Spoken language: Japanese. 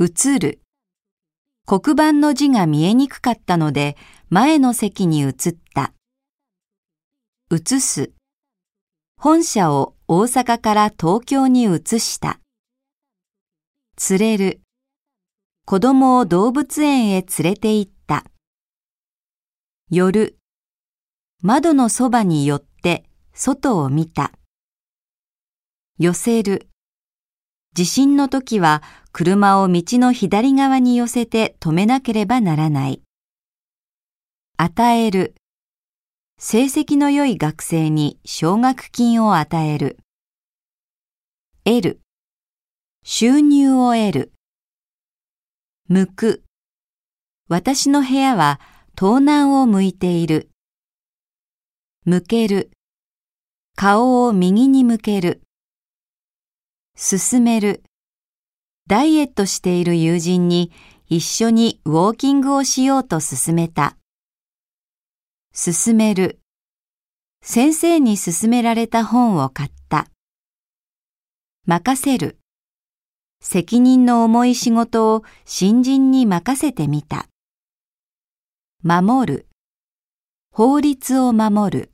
映る。黒板の字が見えにくかったので前の席に移った。移す。本社を大阪から東京に移した。連れる。子供を動物園へ連れて行った。寄る。窓のそばに寄って外を見た。寄せる。地震の時は車を道の左側に寄せて止めなければならない。与える。成績の良い学生に奨学金を与える。得る。収入を得る。向く。私の部屋は東南を向いている。向ける。顔を右に向ける。進める。ダイエットしている友人に一緒にウォーキングをしようと勧めた。進める。先生に勧められた本を買った。任せる。責任の重い仕事を新人に任せてみた。守る。法律を守る。